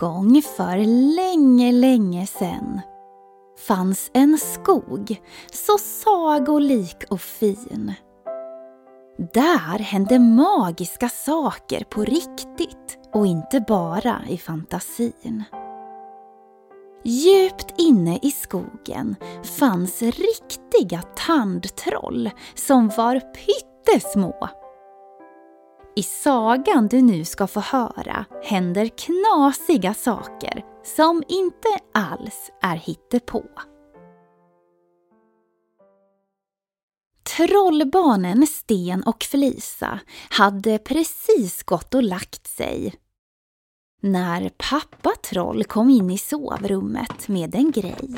En gång för länge, länge sedan fanns en skog så sagolik och fin. Där hände magiska saker på riktigt och inte bara i fantasin. Djupt inne i skogen fanns riktiga tandtroll som var pyttesmå. I sagan du nu ska få höra händer knasiga saker som inte alls är hittepå. Trollbarnen Sten och Felisa hade precis gått och lagt sig när pappa Troll kom in i sovrummet med en grej.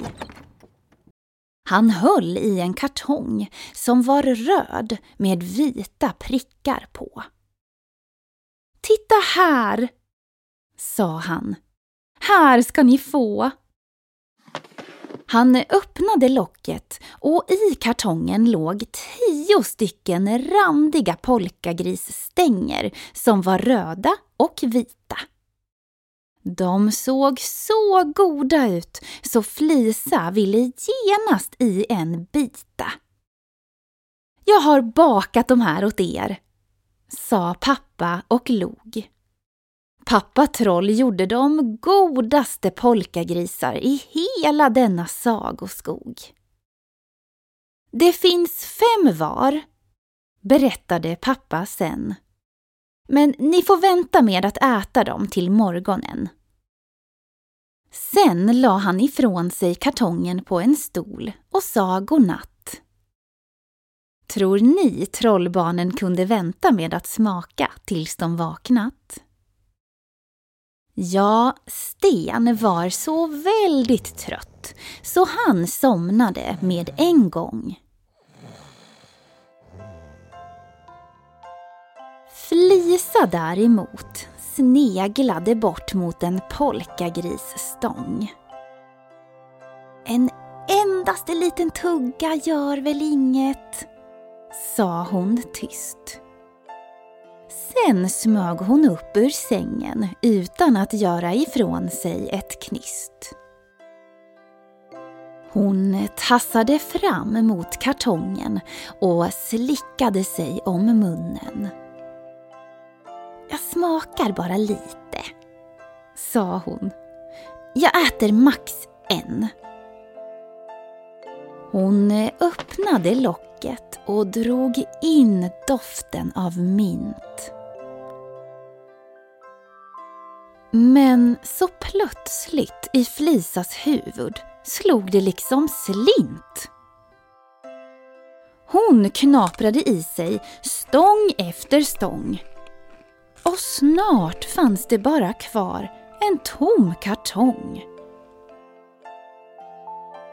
Han höll i en kartong som var röd med vita prickar på. Titta här, sa han. Här ska ni få. Han öppnade locket och i kartongen låg tio stycken randiga polkagrisstänger som var röda och vita. De såg så goda ut så Flisa ville genast i en bita. Jag har bakat de här åt er, sa pappa och log. Pappa Troll gjorde de godaste polkagrisar i hela denna sagoskog. Det finns fem var, berättade pappa sen. Men ni får vänta med att äta dem till morgonen. Sen la han ifrån sig kartongen på en stol och sa godnatt. Tror ni trollbarnen kunde vänta med att smaka tills de vaknat? Ja, Sten var så väldigt trött så han somnade med en gång. Flisa däremot sneglade bort mot en polkagrisstång. En endaste liten tugga gör väl inget, sa hon tyst. Sen smög hon upp ur sängen utan att göra ifrån sig ett knist. Hon tassade fram mot kartongen och slickade sig om munnen. Jag smakar bara lite, sa hon. Jag äter max en. Hon öppnade locket och drog in doften av mint. Men så plötsligt i Flisas huvud slog det liksom slint. Hon knaprade i sig stång efter stång. Och snart fanns det bara kvar en tom kartong.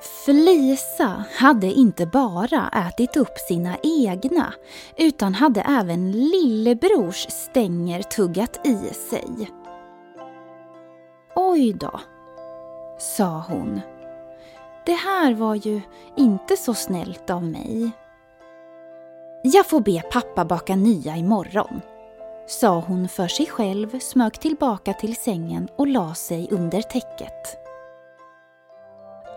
Flisa hade inte bara ätit upp sina egna utan hade även lillebrors stänger tuggat i sig. Oj då, sa hon. Det här var ju inte så snällt av mig. Jag får be pappa baka nya imorgon, sa hon för sig själv, smög tillbaka till sängen och la sig under täcket.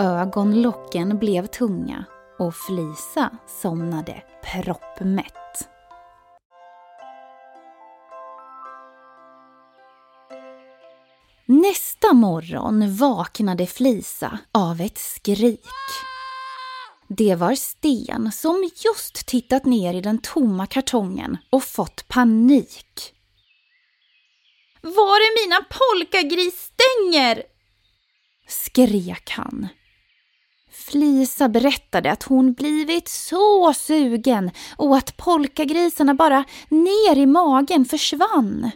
Ögonlocken blev tunga och Flisa somnade proppmätt. Nästa morgon vaknade Flisa av ett skrik. Det var Sten som just tittat ner i den tomma kartongen och fått panik. Var är mina polkagrisstänger? skrek han. Flisa berättade att hon blivit så sugen och att polkagrisarna bara ner i magen försvann.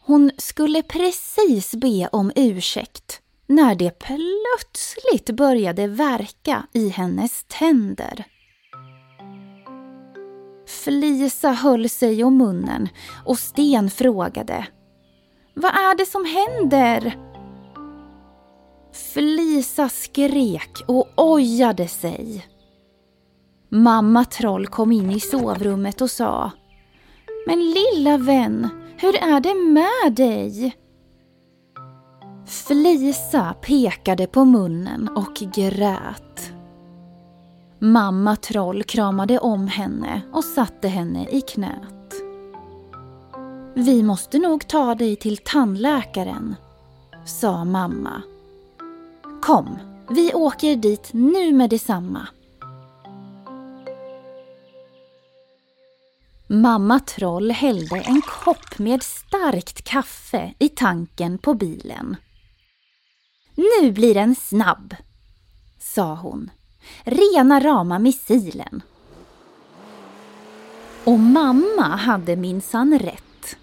Hon skulle precis be om ursäkt när det plötsligt började verka i hennes tänder. Flisa höll sig om munnen och Sten frågade Vad är det som händer? Flisa skrek och ojade sig. Mamma Troll kom in i sovrummet och sa Men lilla vän, hur är det med dig? Flisa pekade på munnen och grät. Mamma Troll kramade om henne och satte henne i knät. Vi måste nog ta dig till tandläkaren, sa mamma. Kom, vi åker dit nu med detsamma. Mamma Troll hällde en kopp med starkt kaffe i tanken på bilen. Nu blir den snabb, sa hon. Rena rama missilen. Och mamma hade minsann rätt.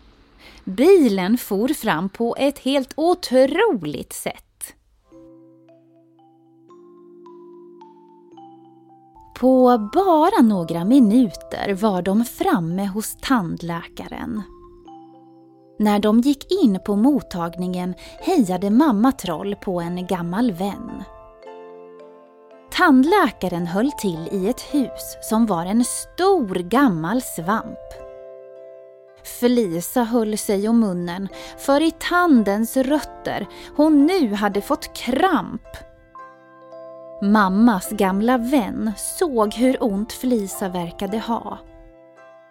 Bilen for fram på ett helt otroligt sätt. På bara några minuter var de framme hos tandläkaren. När de gick in på mottagningen hejade mamma Troll på en gammal vän. Tandläkaren höll till i ett hus som var en stor gammal svamp. Felisa höll sig om munnen, för i tandens rötter hon nu hade fått kramp. Mammas gamla vän såg hur ont Flisa verkade ha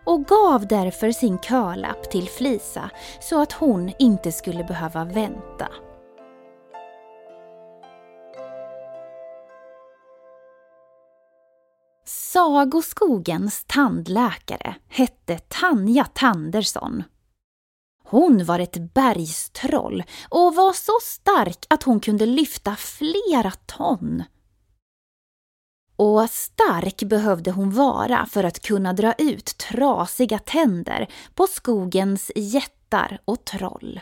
och gav därför sin körlapp till Flisa så att hon inte skulle behöva vänta. Sagoskogens tandläkare hette Tanja Tandersson. Hon var ett bergstroll och var så stark att hon kunde lyfta flera ton. Och stark behövde hon vara för att kunna dra ut trasiga tänder på skogens jättar och troll.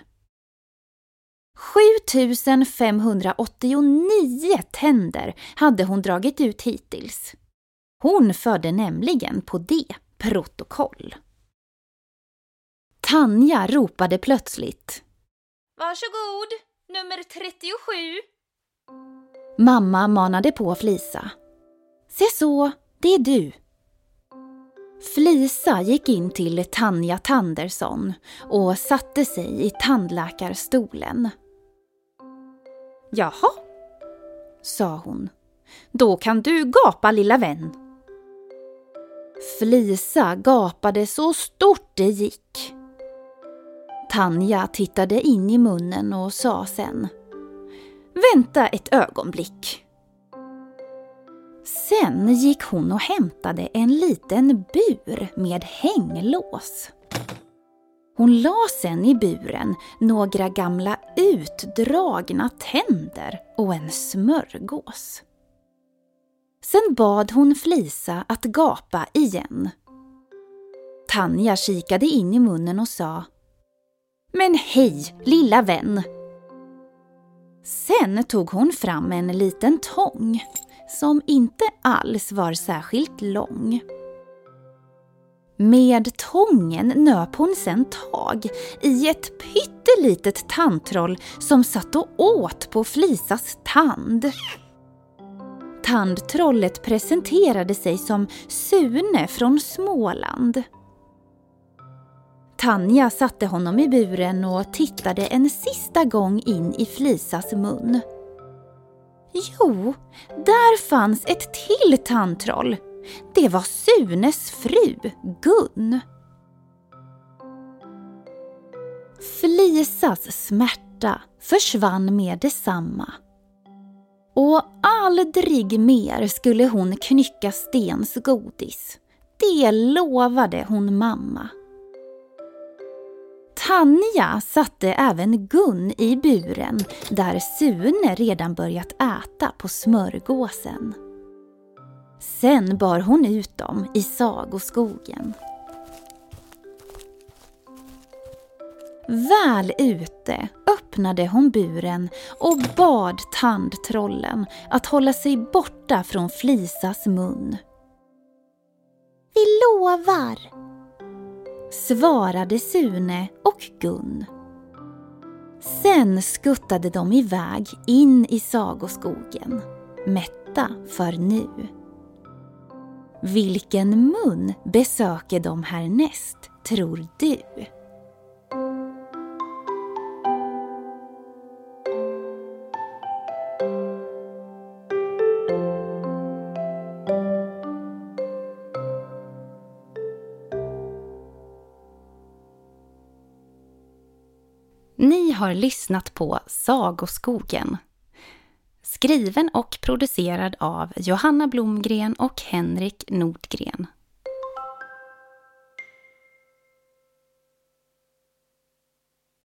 7589 tänder hade hon dragit ut hittills. Hon förde nämligen på det protokoll. Tanja ropade plötsligt. Varsågod, nummer 37. Mamma manade på Flisa. Se så, det är du. Flisa gick in till Tanja Tandersson och satte sig i tandläkarstolen. Jaha, sa hon. Då kan du gapa lilla vän. Flisa gapade så stort det gick. Tanja tittade in i munnen och sa sen Vänta ett ögonblick. Sen gick hon och hämtade en liten bur med hänglås. Hon la sen i buren några gamla utdragna tänder och en smörgås. Sen bad hon Flisa att gapa igen. Tanja kikade in i munnen och sa Men hej, lilla vän! Sen tog hon fram en liten tång som inte alls var särskilt lång. Med tången nöp hon sen tag i ett pyttelitet tandtroll som satt och åt på Flisas tand. Tandtrollet presenterade sig som Sune från Småland. Tanja satte honom i buren och tittade en sista gång in i Flisas mun. Jo, där fanns ett till tandtroll. Det var Sunes fru, Gun. Flisas smärta försvann med detsamma. Och aldrig mer skulle hon knycka Stens godis. Det lovade hon mamma. Tanja satte även Gun i buren där Sune redan börjat äta på smörgåsen. Sen bar hon ut dem i sagoskogen. Väl ute öppnade hon buren och bad tandtrollen att hålla sig borta från Flisas mun. Vi lovar, svarade Sune och Gun. Sen skuttade de iväg in i sagoskogen, mätta för nu. Vilken mun besöker de härnäst, tror du? Ni har lyssnat på Sagoskogen. Skriven och producerad av Johanna Blomgren och Henrik Nordgren.